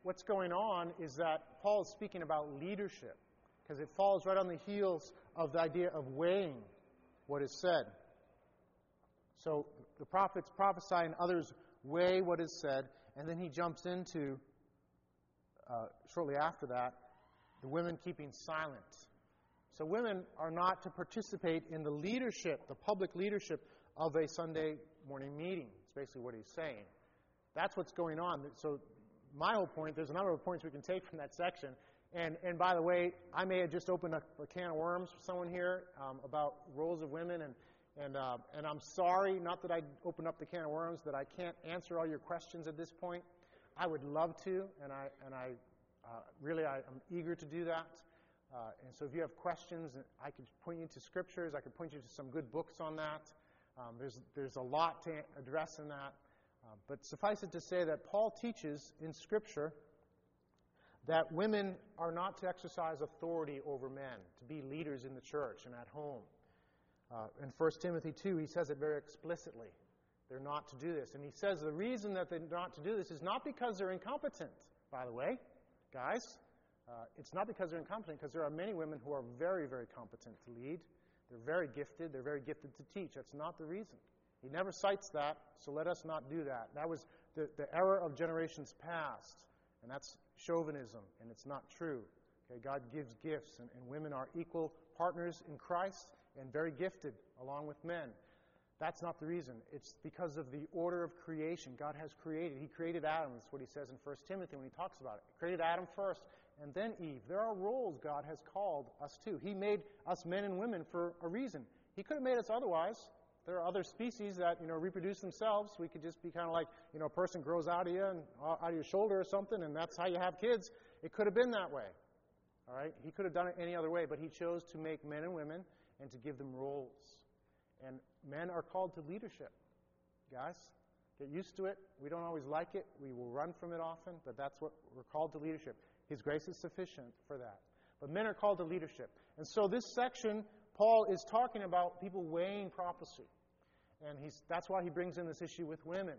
what's going on is that Paul is speaking about leadership because it falls right on the heels of the idea of weighing what is said. So the prophets prophesy and others weigh what is said, and then he jumps into, uh, shortly after that, the women keeping silent. So women are not to participate in the leadership, the public leadership of a Sunday morning meeting. It's basically what he's saying. That's what's going on. So my whole point, there's a number of points we can take from that section. And, and by the way, I may have just opened a, a can of worms for someone here um, about roles of women, and, and, uh, and I'm sorry, not that I opened up the can of worms, that I can't answer all your questions at this point. I would love to, and I, and I uh, really I, am eager to do that. Uh, and so if you have questions, I could point you to scriptures, I could point you to some good books on that. Um, there's, there's a lot to address in that. Uh, but suffice it to say that Paul teaches in Scripture that women are not to exercise authority over men, to be leaders in the church and at home. Uh, in 1 Timothy 2, he says it very explicitly. They're not to do this. And he says the reason that they're not to do this is not because they're incompetent, by the way, guys. Uh, it's not because they're incompetent, because there are many women who are very, very competent to lead. They're very gifted. They're very gifted to teach. That's not the reason. He never cites that, so let us not do that. That was the, the error of generations past, and that's chauvinism, and it's not true. Okay, God gives gifts, and, and women are equal partners in Christ and very gifted along with men. That's not the reason. It's because of the order of creation. God has created. He created Adam. That's what he says in 1 Timothy when he talks about it. He created Adam first and then Eve. There are roles God has called us to. He made us men and women for a reason. He could have made us otherwise. There are other species that, you know, reproduce themselves. We could just be kind of like, you know, a person grows out of you and uh, out of your shoulder or something, and that's how you have kids. It could have been that way. All right? He could have done it any other way, but he chose to make men and women and to give them roles. And men are called to leadership. Guys, get used to it. We don't always like it. We will run from it often, but that's what we're called to leadership. His grace is sufficient for that. But men are called to leadership. And so this section, Paul is talking about people weighing prophecy. And he's, that's why he brings in this issue with women,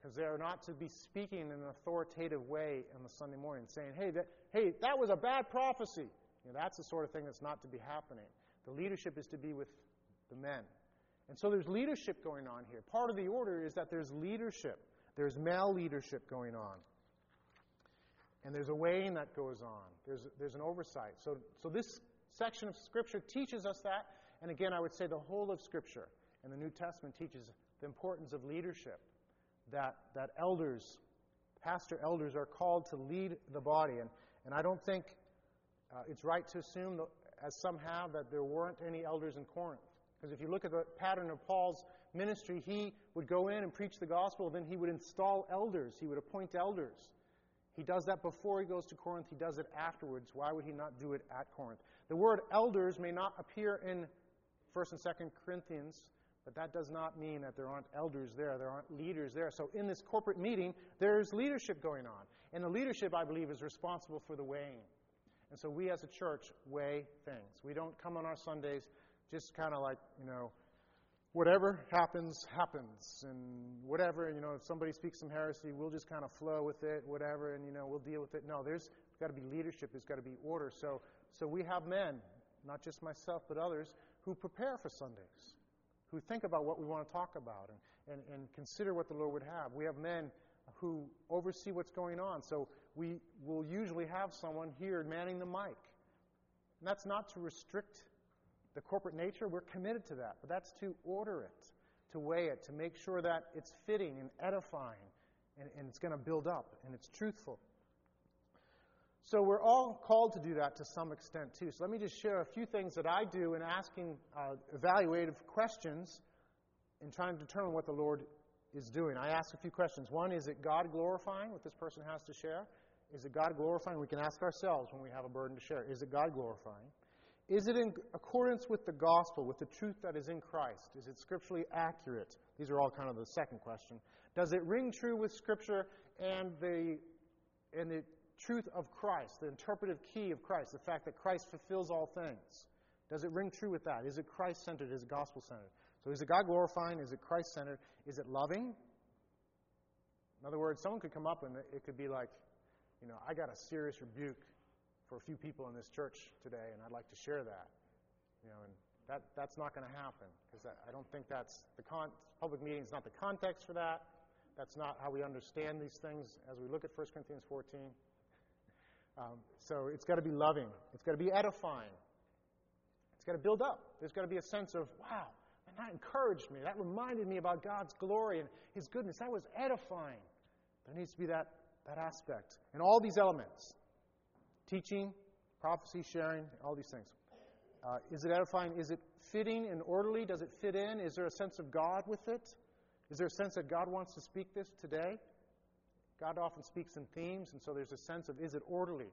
because um, they are not to be speaking in an authoritative way on the Sunday morning, saying, hey that, hey, that was a bad prophecy. You know, that's the sort of thing that's not to be happening. The leadership is to be with the men. And so there's leadership going on here. Part of the order is that there's leadership, there's male leadership going on. And there's a weighing that goes on. There's, there's an oversight. So, so this section of Scripture teaches us that. And again, I would say the whole of Scripture and the New Testament teaches the importance of leadership. That, that elders, pastor elders, are called to lead the body. And, and I don't think uh, it's right to assume, as some have, that there weren't any elders in Corinth. Because if you look at the pattern of Paul's ministry, he would go in and preach the gospel, then he would install elders, he would appoint elders. He does that before he goes to Corinth. He does it afterwards. Why would he not do it at Corinth? The word elders may not appear in 1st and 2nd Corinthians, but that does not mean that there aren't elders there. There aren't leaders there. So in this corporate meeting, there's leadership going on. And the leadership, I believe, is responsible for the weighing. And so we as a church weigh things. We don't come on our Sundays just kind of like, you know, whatever happens, happens. And whatever, you know, if somebody speaks some heresy, we'll just kind of flow with it, whatever, and, you know, we'll deal with it. No, there's got to be leadership, there's got to be order. So, so we have men, not just myself, but others, who prepare for Sundays, who think about what we want to talk about and, and, and consider what the Lord would have. We have men who oversee what's going on. So we will usually have someone here manning the mic. And that's not to restrict the corporate nature, we're committed to that. But that's to order it, to weigh it, to make sure that it's fitting and edifying and, and it's going to build up and it's truthful. So we're all called to do that to some extent too. So let me just share a few things that I do in asking uh, evaluative questions in trying to determine what the Lord is doing. I ask a few questions. One, is it God glorifying what this person has to share? Is it God glorifying? We can ask ourselves when we have a burden to share. Is it God glorifying? Is it in accordance with the gospel, with the truth that is in Christ? Is it scripturally accurate? These are all kind of the second question. Does it ring true with Scripture and the, and the truth of Christ, the interpretive key of Christ, the fact that Christ fulfills all things? Does it ring true with that? Is it Christ centered? Is it gospel centered? So is it God glorifying? Is it Christ centered? Is it loving? In other words, someone could come up and it could be like, you know, I got a serious rebuke for a few people in this church today, and I'd like to share that. You know, and that, that's not going to happen because I don't think that's the con- public meeting is not the context for that. That's not how we understand these things as we look at 1 Corinthians 14. Um, so it's got to be loving. It's got to be edifying. It's got to build up. There's got to be a sense of, wow, and that encouraged me. That reminded me about God's glory and His goodness. That was edifying. There needs to be that, that aspect. And all these elements teaching, prophecy, sharing, all these things. Uh, is it edifying? Is it fitting and orderly? Does it fit in? Is there a sense of God with it? Is there a sense that God wants to speak this today? God often speaks in themes, and so there's a sense of is it orderly?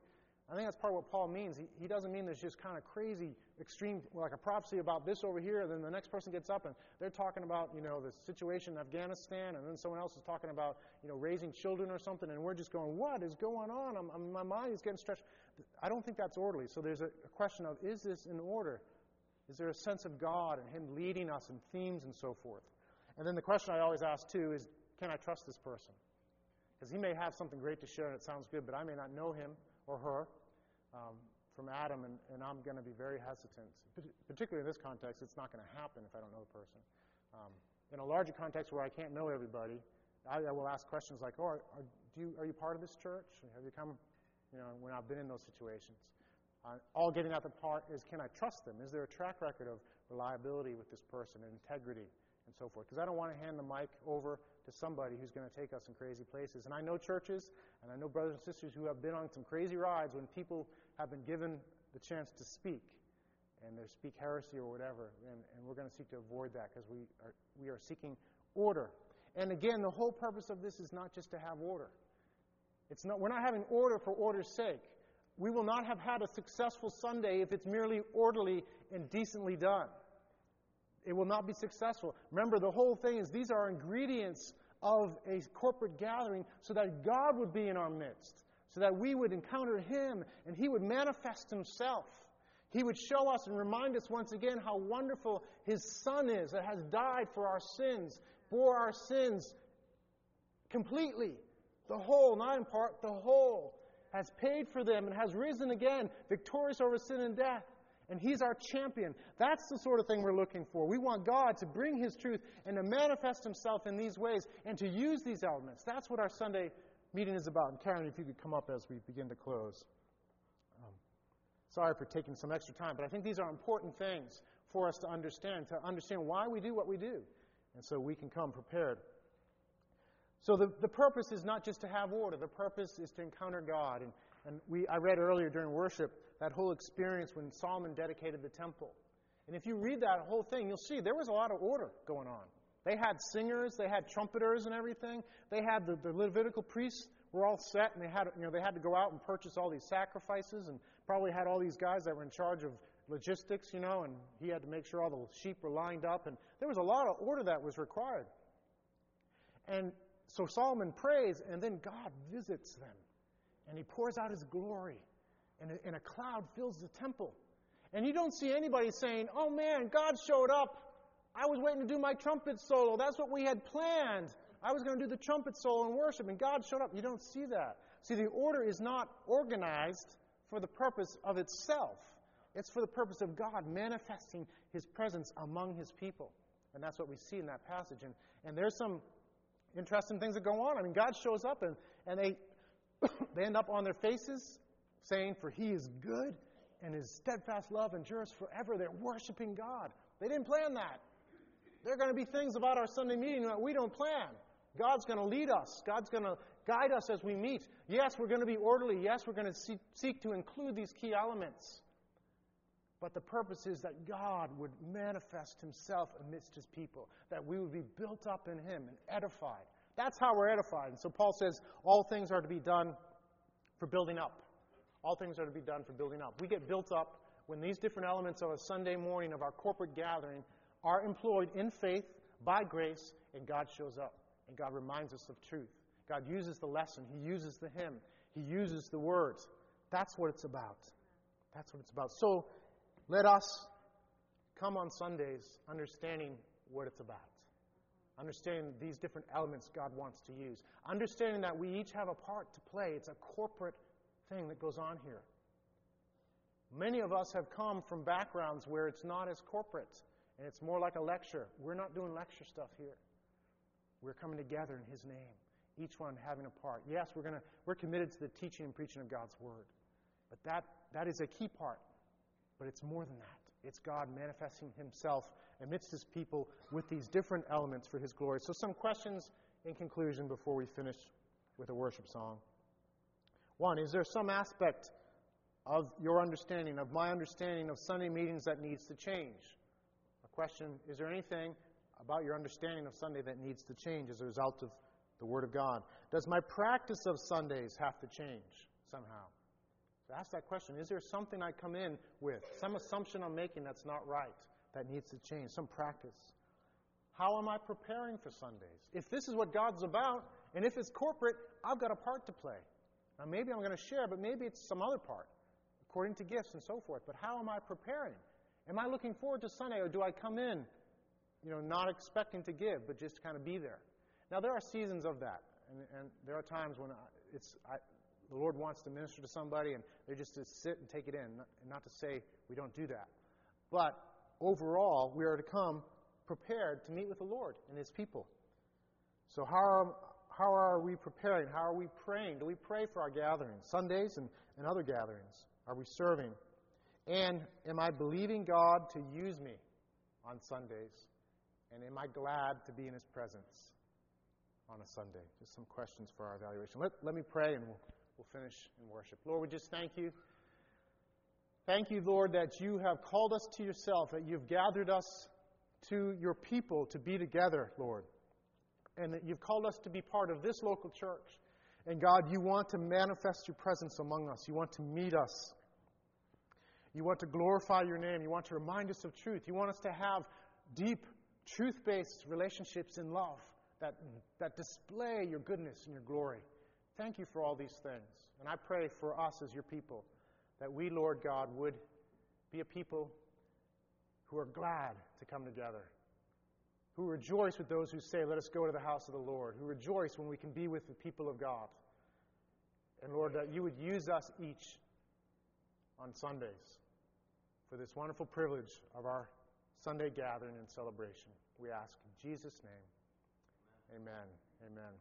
I think that's part of what Paul means. He, he doesn't mean there's just kind of crazy, extreme, like a prophecy about this over here, and then the next person gets up and they're talking about, you know, the situation in Afghanistan, and then someone else is talking about, you know, raising children or something, and we're just going, what is going on? I'm, I'm, my mind is getting stretched. I don't think that's orderly. So there's a, a question of is this in order? Is there a sense of God and Him leading us in themes and so forth? And then the question I always ask too is, can I trust this person? Because he may have something great to share and it sounds good, but I may not know him or her um, from Adam, and, and I'm going to be very hesitant. Particularly in this context, it's not going to happen if I don't know the person. Um, in a larger context where I can't know everybody, I, I will ask questions like, "Oh, are, are, you, are you part of this church? Have you come?" You know, when I've been in those situations. Uh, all getting at the part is, can I trust them? Is there a track record of reliability with this person and integrity and so forth? Because I don't want to hand the mic over to somebody who's going to take us in crazy places. And I know churches, and I know brothers and sisters who have been on some crazy rides when people have been given the chance to speak, and they speak heresy or whatever. And, and we're going to seek to avoid that because we are, we are seeking order. And again, the whole purpose of this is not just to have order. It's not, we're not having order for order's sake. We will not have had a successful Sunday if it's merely orderly and decently done it will not be successful. Remember, the whole thing is these are ingredients of a corporate gathering so that God would be in our midst, so that we would encounter Him and He would manifest Himself. He would show us and remind us once again how wonderful His Son is that has died for our sins, bore our sins completely, the whole, not in part, the whole, has paid for them and has risen again, victorious over sin and death and He's our champion. That's the sort of thing we're looking for. We want God to bring His truth and to manifest Himself in these ways and to use these elements. That's what our Sunday meeting is about. And Karen, if you could come up as we begin to close. Um, sorry for taking some extra time, but I think these are important things for us to understand, to understand why we do what we do, and so we can come prepared. So the, the purpose is not just to have order. The purpose is to encounter God. And, and we, I read earlier during worship that whole experience when Solomon dedicated the temple. And if you read that whole thing, you'll see there was a lot of order going on. They had singers, they had trumpeters and everything. They had the, the Levitical priests were all set, and they had you know they had to go out and purchase all these sacrifices, and probably had all these guys that were in charge of logistics, you know, and he had to make sure all the sheep were lined up, and there was a lot of order that was required. And so Solomon prays, and then God visits them, and he pours out his glory and a, and a cloud fills the temple. And you don't see anybody saying, Oh man, God showed up. I was waiting to do my trumpet solo. That's what we had planned. I was going to do the trumpet solo and worship, and God showed up. You don't see that. See, the order is not organized for the purpose of itself, it's for the purpose of God manifesting His presence among His people. And that's what we see in that passage. And, and there's some interesting things that go on. I mean, God shows up, and, and they, they end up on their faces saying, For he is good and his steadfast love endures forever. They're worshiping God. They didn't plan that. There are going to be things about our Sunday meeting that we don't plan. God's going to lead us. God's going to guide us as we meet. Yes, we're going to be orderly. Yes, we're going to seek to include these key elements. But the purpose is that God would manifest himself amidst his people, that we would be built up in him and edified. That's how we're edified. And so Paul says all things are to be done for building up. All things are to be done for building up. We get built up when these different elements of a Sunday morning of our corporate gathering are employed in faith, by grace, and God shows up. And God reminds us of truth. God uses the lesson, He uses the hymn, He uses the words. That's what it's about. That's what it's about. So let us come on Sundays understanding what it's about. Understanding these different elements God wants to use. Understanding that we each have a part to play. It's a corporate thing that goes on here. Many of us have come from backgrounds where it's not as corporate and it's more like a lecture. We're not doing lecture stuff here. We're coming together in His name, each one having a part. Yes, we're, gonna, we're committed to the teaching and preaching of God's Word. But that, that is a key part. But it's more than that. It's God manifesting Himself amidst His people with these different elements for His glory. So, some questions in conclusion before we finish with a worship song. One, is there some aspect of your understanding, of my understanding of Sunday meetings that needs to change? A question, is there anything about your understanding of Sunday that needs to change as a result of the Word of God? Does my practice of Sundays have to change somehow? So ask that question. Is there something I come in with, some assumption I'm making that's not right, that needs to change, some practice? How am I preparing for Sundays? If this is what God's about, and if it's corporate, I've got a part to play. Now, maybe I'm going to share, but maybe it's some other part, according to gifts and so forth. But how am I preparing? Am I looking forward to Sunday, or do I come in, you know, not expecting to give, but just kind of be there? Now, there are seasons of that, and, and there are times when it's I, the Lord wants to minister to somebody, and they're just to sit and take it in, and not to say we don't do that. But overall, we are to come prepared to meet with the Lord and His people. So, how are, how are we preparing? How are we praying? Do we pray for our gatherings, Sundays and, and other gatherings? Are we serving? And am I believing God to use me on Sundays? And am I glad to be in His presence on a Sunday? Just some questions for our evaluation. Let, let me pray and we'll, we'll finish in worship. Lord, we just thank you. Thank you, Lord, that you have called us to yourself, that you've gathered us to your people to be together, Lord, and that you've called us to be part of this local church. And God, you want to manifest your presence among us. You want to meet us. You want to glorify your name. You want to remind us of truth. You want us to have deep, truth based relationships in love that, that display your goodness and your glory. Thank you for all these things. And I pray for us as your people that we, Lord God, would be a people who are glad to come together, who rejoice with those who say, Let us go to the house of the Lord, who rejoice when we can be with the people of God. And Lord, that you would use us each on Sundays for this wonderful privilege of our Sunday gathering and celebration. We ask in Jesus' name. Amen. Amen.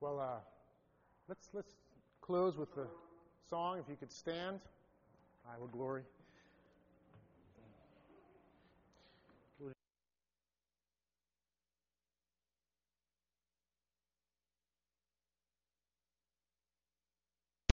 Well, uh, let's let's close with the song. If you could stand, I glory.